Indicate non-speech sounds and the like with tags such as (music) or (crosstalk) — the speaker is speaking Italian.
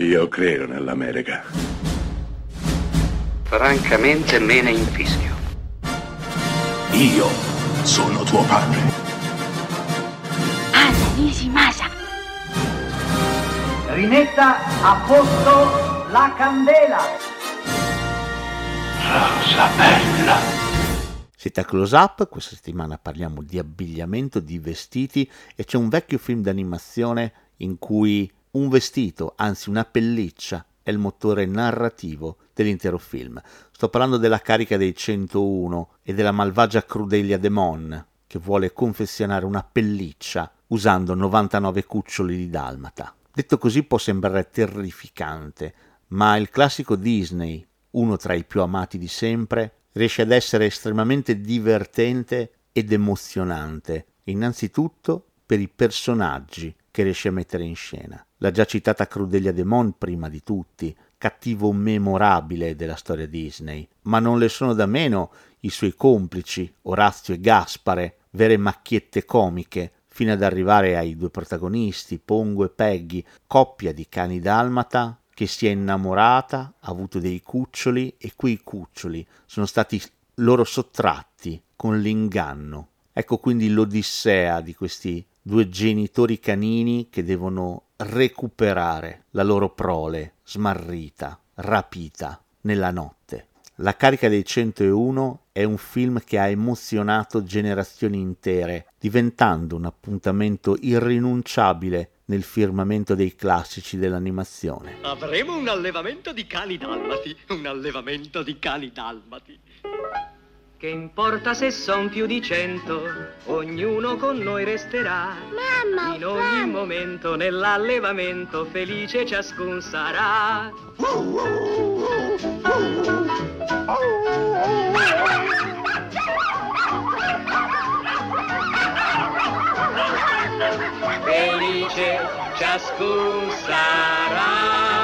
Io credo nell'America. Francamente me ne infischio. Io sono tuo padre. Anna Nishimasa. Rimetta a posto la candela. Rosa bella. Siete a Close Up, questa settimana parliamo di abbigliamento, di vestiti e c'è un vecchio film d'animazione in cui un vestito, anzi una pelliccia, è il motore narrativo dell'intero film. Sto parlando della carica dei 101 e della malvagia Crudelia Demon, che vuole confezionare una pelliccia usando 99 cuccioli di dalmata. Detto così può sembrare terrificante, ma il classico Disney, uno tra i più amati di sempre, riesce ad essere estremamente divertente ed emozionante, innanzitutto per i personaggi che riesce a mettere in scena. La già citata Crudelia Demon prima di tutti, cattivo memorabile della storia Disney, ma non le sono da meno i suoi complici, Orazio e Gaspare, vere macchiette comiche, fino ad arrivare ai due protagonisti, Pongo e Peggy, coppia di cani dalmata che si è innamorata, ha avuto dei cuccioli e quei cuccioli sono stati loro sottratti con l'inganno. Ecco quindi l'odissea di questi due genitori canini che devono recuperare la loro prole smarrita, rapita nella notte. La carica dei 101 è un film che ha emozionato generazioni intere, diventando un appuntamento irrinunciabile nel firmamento dei classici dell'animazione. Avremo un allevamento di cani dalmati, un allevamento di cani dalmati. Che importa se son più di cento, ognuno con noi resterà. Mamma, In ogni momento nell'allevamento felice ciascun sarà. (laughs) Felice ciascun sarà.